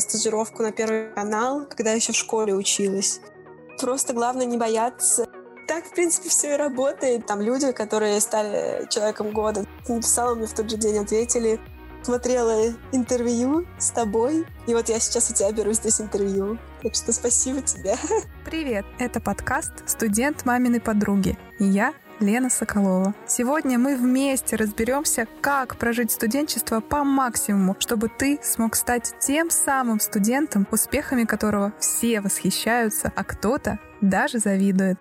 стажировку на Первый канал, когда еще в школе училась. Просто главное не бояться. Так, в принципе, все и работает. Там люди, которые стали человеком года, написала мне в тот же день, ответили. Смотрела интервью с тобой, и вот я сейчас у тебя беру здесь интервью. Так что спасибо тебе. Привет, это подкаст «Студент маминой подруги». И я Лена Соколова. Сегодня мы вместе разберемся, как прожить студенчество по максимуму, чтобы ты смог стать тем самым студентом, успехами которого все восхищаются, а кто-то даже завидует.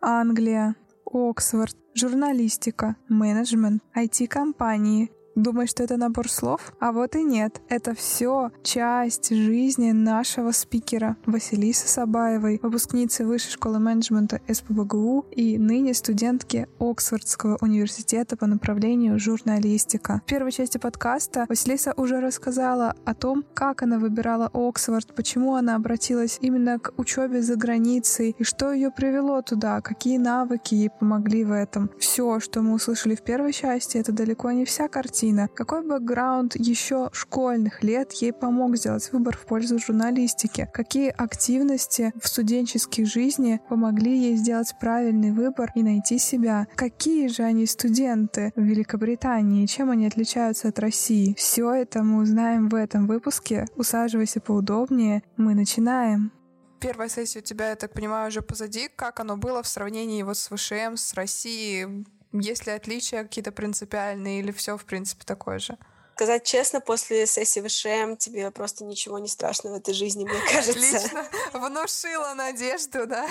Англия, Оксфорд, журналистика, менеджмент, IT-компании, Думаешь, что это набор слов? А вот и нет. Это все часть жизни нашего спикера Василисы Сабаевой, выпускницы Высшей школы менеджмента СПБГУ и ныне студентки Оксфордского университета по направлению журналистика. В первой части подкаста Василиса уже рассказала о том, как она выбирала Оксфорд, почему она обратилась именно к учебе за границей и что ее привело туда, какие навыки ей помогли в этом. Все, что мы услышали в первой части, это далеко не вся картина Кристина. Какой бэкграунд еще школьных лет ей помог сделать выбор в пользу журналистики? Какие активности в студенческой жизни помогли ей сделать правильный выбор и найти себя? Какие же они студенты в Великобритании? Чем они отличаются от России? Все это мы узнаем в этом выпуске. Усаживайся поудобнее. Мы начинаем первая сессия у тебя, я так понимаю, уже позади. Как оно было в сравнении вот с ВШМ, с Россией? Есть ли отличия какие-то принципиальные или все, в принципе, такое же? Сказать честно, после сессии ВШМ тебе просто ничего не страшно в этой жизни, мне кажется. Отлично. Внушила надежду, да?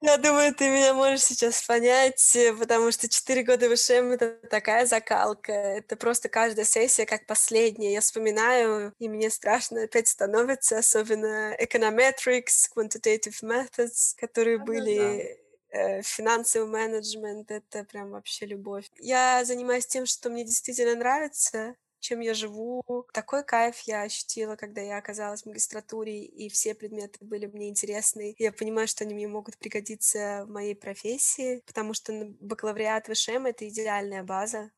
Я думаю, ты меня можешь сейчас понять, потому что четыре года ВШМ — это такая закалка. Это просто каждая сессия как последняя. Я вспоминаю, и мне страшно опять становится, особенно econometrics, quantitative methods, которые да, были Э, финансовый менеджмент — это прям вообще любовь. Я занимаюсь тем, что мне действительно нравится, чем я живу. Такой кайф я ощутила, когда я оказалась в магистратуре, и все предметы были мне интересны. Я понимаю, что они мне могут пригодиться в моей профессии, потому что бакалавриат ВШМ — это идеальная база.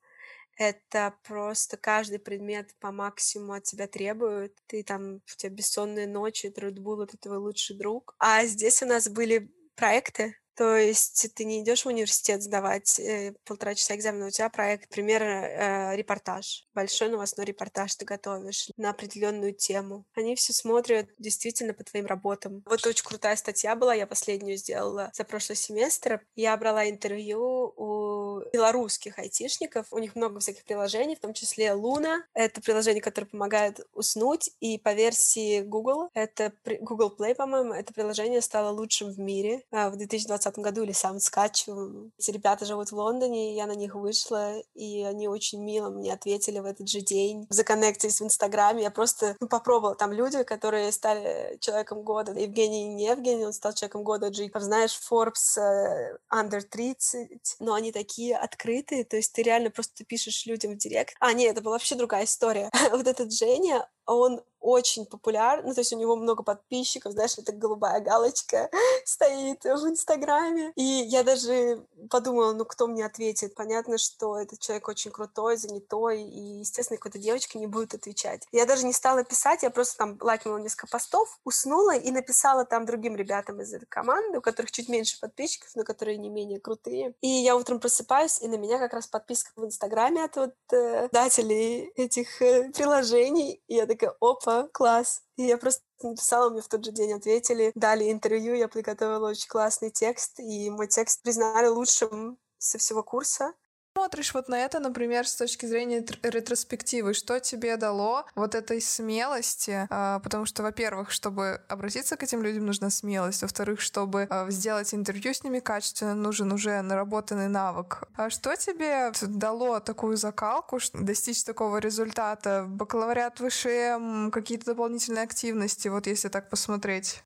Это просто каждый предмет по максимуму от тебя требует. Ты там, у тебя бессонные ночи, Bull — это твой лучший друг. А здесь у нас были проекты, то есть ты не идешь в университет сдавать э, полтора часа экзамена, у тебя проект, например, э, репортаж, большой новостной репортаж ты готовишь на определенную тему. Они все смотрят действительно по твоим работам. Вот очень крутая статья была, я последнюю сделала за прошлый семестр. Я брала интервью у белорусских айтишников, у них много всяких приложений, в том числе Луна. Это приложение, которое помогает уснуть, и по версии Google, это Google Play, по-моему, это приложение стало лучшим в мире а, в 2020 2020 году или сам скачиваю. Эти ребята живут в Лондоне, я на них вышла, и они очень мило мне ответили в этот же день. Законнектились в Инстаграме. Я просто ну, попробовала. Там люди, которые стали человеком года. Евгений не Евгений, он стал человеком года. Знаешь, Forbes uh, under 30. Но они такие открытые. То есть ты реально просто пишешь людям в директ. А, нет, это была вообще другая история. вот этот Женя, он очень популярный, ну, то есть у него много подписчиков, знаешь, это голубая галочка стоит в Инстаграме. И я даже подумала, ну, кто мне ответит? Понятно, что этот человек очень крутой, занятой, и, естественно, какой-то девочка не будет отвечать. Я даже не стала писать, я просто там лайкнула несколько постов, уснула и написала там другим ребятам из этой команды, у которых чуть меньше подписчиков, но которые не менее крутые. И я утром просыпаюсь, и на меня как раз подписка в Инстаграме от вот э, дателей этих э, приложений. И я такая, опа, класс. И я просто написала, мне в тот же день ответили, дали интервью, я приготовила очень классный текст, и мой текст признали лучшим со всего курса смотришь вот на это, например, с точки зрения ретроспективы? Что тебе дало вот этой смелости? А, потому что, во-первых, чтобы обратиться к этим людям, нужна смелость. Во-вторых, чтобы а, сделать интервью с ними качественно, нужен уже наработанный навык. А что тебе дало такую закалку, достичь такого результата? Бакалавриат выше, какие-то дополнительные активности, вот если так посмотреть?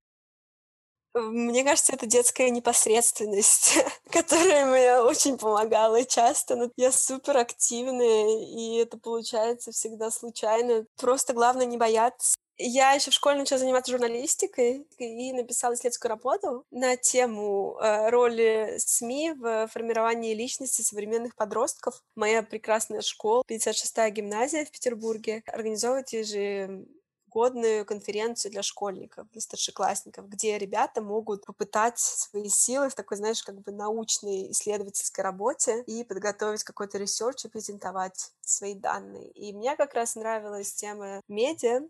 Мне кажется, это детская непосредственность, которая мне очень помогала часто. Но я супер активная, и это получается всегда случайно. Просто главное не бояться Я еще в школе начала заниматься журналистикой и написала исследовательскую работу на тему э, роли СМИ в формировании личности современных подростков. Моя прекрасная школа, 56-я гимназия в Петербурге, организовывает же годную конференцию для школьников, для старшеклассников, где ребята могут попытать свои силы в такой, знаешь, как бы научной исследовательской работе и подготовить какой-то research и презентовать свои данные. И мне как раз нравилась тема медиа,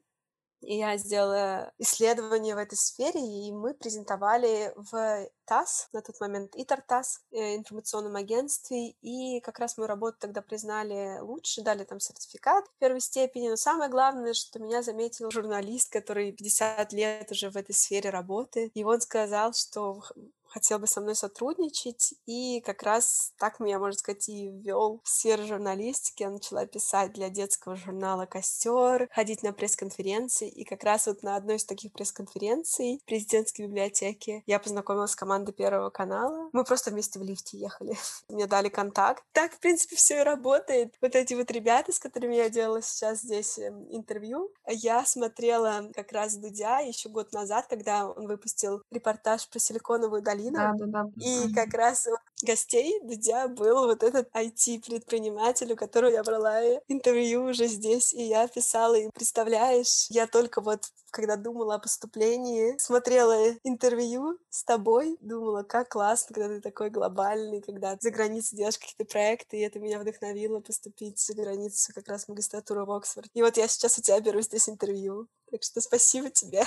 я сделала исследование в этой сфере, и мы презентовали в ТАСС на тот момент, ИТАР-ТАСС, э, информационном агентстве, и как раз мою работу тогда признали лучше, дали там сертификат первой степени, но самое главное, что меня заметил журналист, который 50 лет уже в этой сфере работает, и он сказал, что хотел бы со мной сотрудничать, и как раз так меня, можно сказать, и ввел в сферу журналистики. Я начала писать для детского журнала «Костер», ходить на пресс-конференции, и как раз вот на одной из таких пресс-конференций в президентской библиотеке я познакомилась с командой Первого канала. Мы просто вместе в лифте ехали. Мне дали контакт. Так, в принципе, все и работает. Вот эти вот ребята, с которыми я делала сейчас здесь эм, интервью, я смотрела как раз Дудя еще год назад, когда он выпустил репортаж про Силиконовую долину Полина. Да, да, да. И как раз у гостей Дудя был вот этот IT-предприниматель, у которого я брала интервью уже здесь, и я писала, и представляешь, я только вот когда думала о поступлении, смотрела интервью с тобой, думала, как классно, когда ты такой глобальный, когда за границей делаешь какие-то проекты, и это меня вдохновило поступить за границу как раз в магистратуру в Оксфорд. И вот я сейчас у тебя беру здесь интервью. Так что спасибо тебе.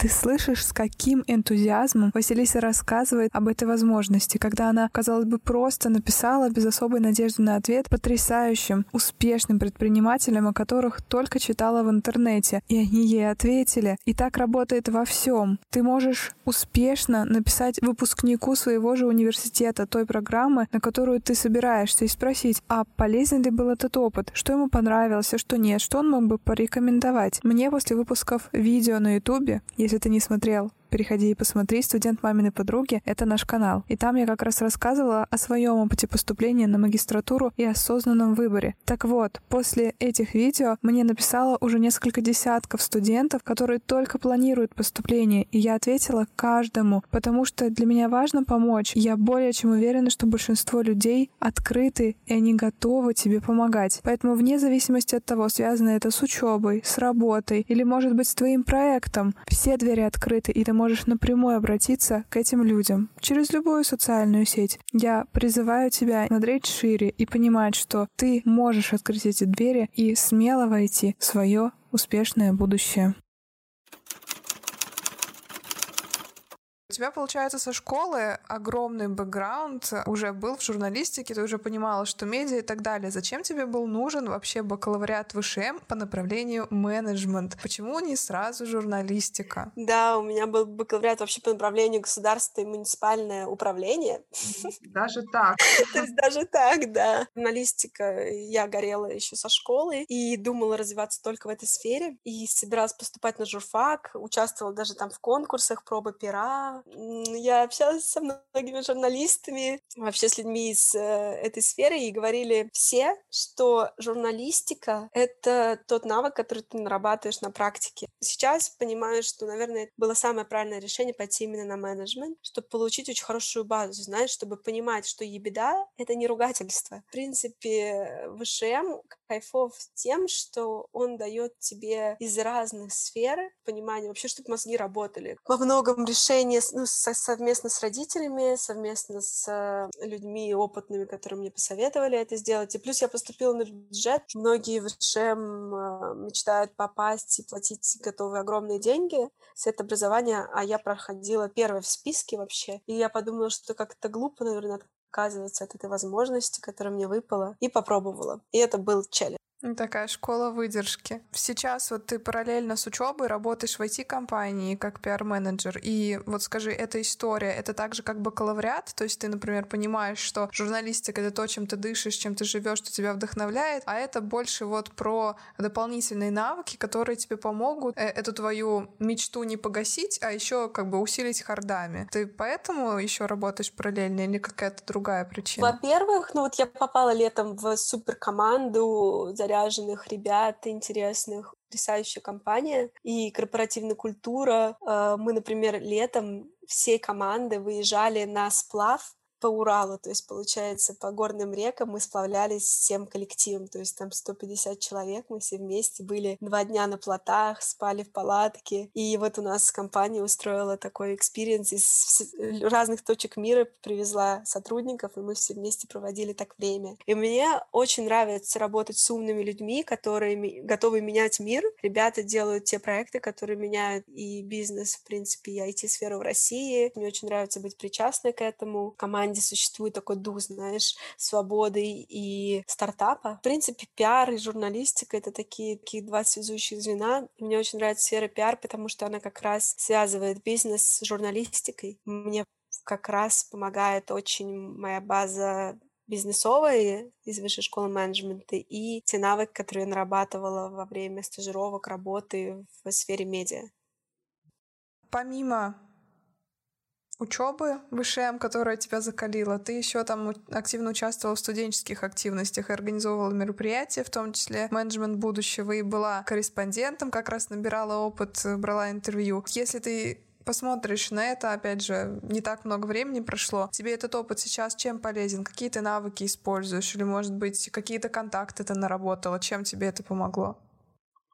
Ты слышишь, с каким энтузиазмом Василиса рассказывает об этой возможности, когда она, казалось бы, просто написала без особой надежды на ответ потрясающим, успешным предпринимателям, о которых только читала в интернете, и они ей ответили. И так работает во всем. Ты можешь успешно написать выпускнику своего же университета той программы, на которую ты собираешься, и спросить, а полезен ли был этот опыт, что ему понравилось, а что нет, что он мог бы порекомендовать. Мне после выпусков видео на ютубе, если ты не смотрел, переходи и посмотри «Студент маминой подруги» — это наш канал. И там я как раз рассказывала о своем опыте поступления на магистратуру и осознанном выборе. Так вот, после этих видео мне написало уже несколько десятков студентов, которые только планируют поступление, и я ответила каждому, потому что для меня важно помочь. Я более чем уверена, что большинство людей открыты, и они готовы тебе помогать. Поэтому вне зависимости от того, связано это с учебой, с работой или, может быть, с твоим проектом, все двери открыты, и ты можешь напрямую обратиться к этим людям через любую социальную сеть. Я призываю тебя смотреть шире и понимать, что ты можешь открыть эти двери и смело войти в свое успешное будущее. Тебя, получается, со школы огромный бэкграунд уже был в журналистике, ты уже понимала, что медиа и так далее. Зачем тебе был нужен вообще бакалавриат ВШМ по направлению менеджмент? Почему не сразу журналистика? Да, у меня был бакалавриат вообще по направлению государственное и муниципальное управление. Даже так? То есть даже так, да. Журналистика я горела еще со школы и думала развиваться только в этой сфере. И собиралась поступать на журфак, участвовала даже там в конкурсах, пробы пера, я общалась со многими журналистами, вообще с людьми из э, этой сферы, и говорили все, что журналистика — это тот навык, который ты нарабатываешь на практике. Сейчас понимаю, что, наверное, было самое правильное решение пойти именно на менеджмент, чтобы получить очень хорошую базу, знаешь, чтобы понимать, что ебеда — это не ругательство. В принципе, ВШМ кайфов тем, что он дает тебе из разных сфер понимание вообще, чтобы мозги работали. Во многом решение ну, со, совместно с родителями, совместно с э, людьми опытными, которые мне посоветовали это сделать. И плюс я поступила на бюджет. Многие в ШМ э, мечтают попасть и платить готовые огромные деньги с это образование, а я проходила первое в списке вообще. И я подумала, что как-то глупо, наверное, отказываться от этой возможности, которая мне выпала, и попробовала. И это был челлендж. Такая школа выдержки. Сейчас вот ты параллельно с учебой работаешь в IT-компании как пиар-менеджер. И вот скажи, эта история, это так же как бакалавриат? То есть ты, например, понимаешь, что журналистика — это то, чем ты дышишь, чем ты живешь, что тебя вдохновляет, а это больше вот про дополнительные навыки, которые тебе помогут э, эту твою мечту не погасить, а еще как бы усилить хардами. Ты поэтому еще работаешь параллельно или какая-то другая причина? Во-первых, ну вот я попала летом в суперкоманду за заряженных ребят, интересных, потрясающая компания и корпоративная культура. Э, мы, например, летом всей командой выезжали на сплав по Уралу, то есть, получается, по горным рекам мы сплавлялись всем коллективом, то есть там 150 человек, мы все вместе были два дня на плотах, спали в палатке, и вот у нас компания устроила такой experience из разных точек мира, привезла сотрудников, и мы все вместе проводили так время. И мне очень нравится работать с умными людьми, которые готовы менять мир. Ребята делают те проекты, которые меняют и бизнес, в принципе, и IT-сферу в России. Мне очень нравится быть причастной к этому. Команда команде существует такой дух, знаешь, свободы и стартапа. В принципе, пиар и журналистика — это такие, такие два связующих звена. Мне очень нравится сфера пиар, потому что она как раз связывает бизнес с журналистикой. Мне как раз помогает очень моя база бизнесовые из высшей школы менеджмента и те навыки, которые я нарабатывала во время стажировок, работы в сфере медиа. Помимо учебы в ВШМ, которая тебя закалила. Ты еще там активно участвовала в студенческих активностях и организовывала мероприятия, в том числе менеджмент будущего, и была корреспондентом, как раз набирала опыт, брала интервью. Если ты посмотришь на это, опять же, не так много времени прошло, тебе этот опыт сейчас чем полезен? Какие ты навыки используешь? Или, может быть, какие-то контакты ты наработала? Чем тебе это помогло?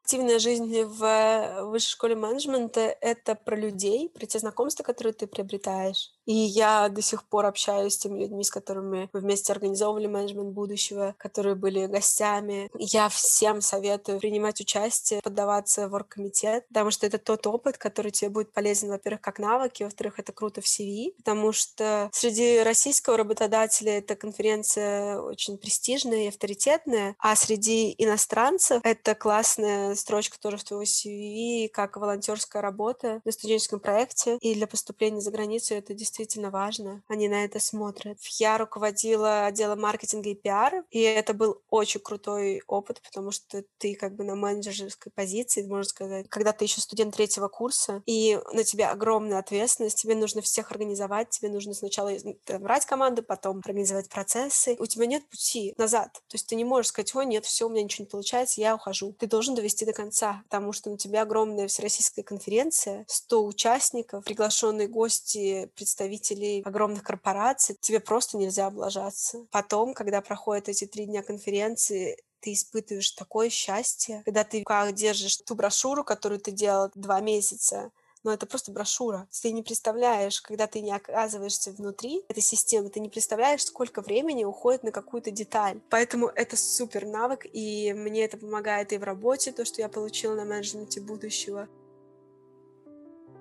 Активная жизнь в высшей школе менеджмента — это про людей, про те знакомства, которые ты приобретаешь. И я до сих пор общаюсь с теми людьми, с которыми мы вместе организовывали менеджмент будущего, которые были гостями. Я всем советую принимать участие, поддаваться в оргкомитет, потому что это тот опыт, который тебе будет полезен, во-первых, как навыки, во-вторых, это круто в CV, потому что среди российского работодателя эта конференция очень престижная и авторитетная, а среди иностранцев это классная строчка тоже в твоего CV, как волонтерская работа на студенческом проекте, и для поступления за границу это действительно действительно важно. Они на это смотрят. Я руководила отделом маркетинга и пиара, и это был очень крутой опыт, потому что ты как бы на менеджерской позиции, можно сказать, когда ты еще студент третьего курса, и на тебя огромная ответственность, тебе нужно всех организовать, тебе нужно сначала брать команду, потом организовать процессы. У тебя нет пути назад. То есть ты не можешь сказать, ой, нет, все, у меня ничего не получается, я ухожу. Ты должен довести до конца, потому что на тебя огромная всероссийская конференция, 100 участников, приглашенные гости, представители представителей огромных корпораций, тебе просто нельзя облажаться. Потом, когда проходят эти три дня конференции, ты испытываешь такое счастье, когда ты в держишь ту брошюру, которую ты делал два месяца, но это просто брошюра. Ты не представляешь, когда ты не оказываешься внутри этой системы, ты не представляешь, сколько времени уходит на какую-то деталь. Поэтому это супер навык, и мне это помогает и в работе, то, что я получила на менеджменте будущего,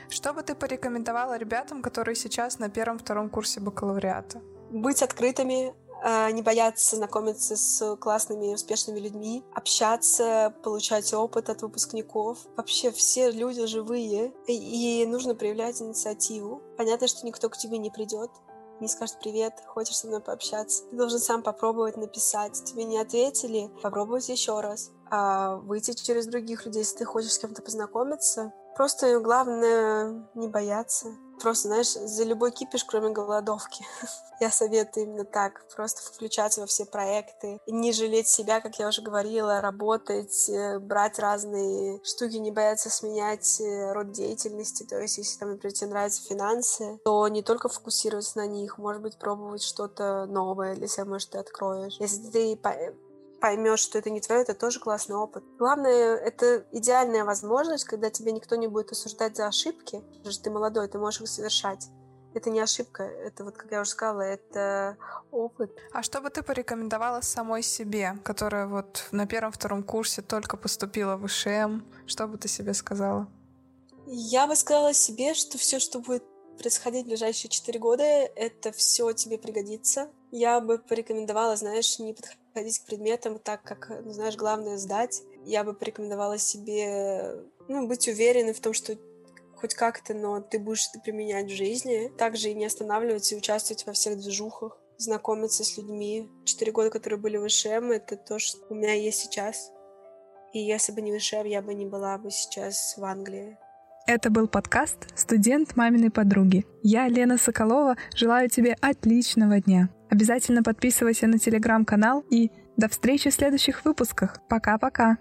что бы ты порекомендовала ребятам, которые сейчас на первом-втором курсе бакалавриата? Быть открытыми, а, не бояться знакомиться с классными, успешными людьми, общаться, получать опыт от выпускников. Вообще все люди живые, и нужно проявлять инициативу. Понятно, что никто к тебе не придет, не скажет «Привет, хочешь со мной пообщаться?» Ты должен сам попробовать написать. Тебе не ответили, попробовать еще раз. А выйти через других людей, если ты хочешь с кем-то познакомиться, Просто главное не бояться. Просто, знаешь, за любой кипиш, кроме голодовки. Я советую именно так. Просто включаться во все проекты. Не жалеть себя, как я уже говорила, работать, э, брать разные штуки, не бояться сменять э, род деятельности. То есть, если, там, например, тебе нравятся финансы, то не только фокусироваться на них, может быть, пробовать что-то новое для себя, может, ты откроешь. Если ты поймешь, что это не твое, это тоже классный опыт. Главное, это идеальная возможность, когда тебя никто не будет осуждать за ошибки. Потому что ты молодой, ты можешь их совершать. Это не ошибка, это вот, как я уже сказала, это опыт. А что бы ты порекомендовала самой себе, которая вот на первом-втором курсе только поступила в ИШМ? Что бы ты себе сказала? Я бы сказала себе, что все, что будет происходить в ближайшие четыре года, это все тебе пригодится. Я бы порекомендовала, знаешь, не подходить подходить к предметам так, как, ну, знаешь, главное сдать. Я бы порекомендовала себе, ну, быть уверенной в том, что хоть как-то, но ты будешь это применять в жизни. Также и не останавливаться и участвовать во всех движухах, знакомиться с людьми. Четыре года, которые были в ИШМ, это то, что у меня есть сейчас. И если бы не ИШМ, я бы не была бы сейчас в Англии. Это был подкаст «Студент маминой подруги». Я, Лена Соколова, желаю тебе отличного дня. Обязательно подписывайся на телеграм-канал и До встречи в следующих выпусках. Пока-пока.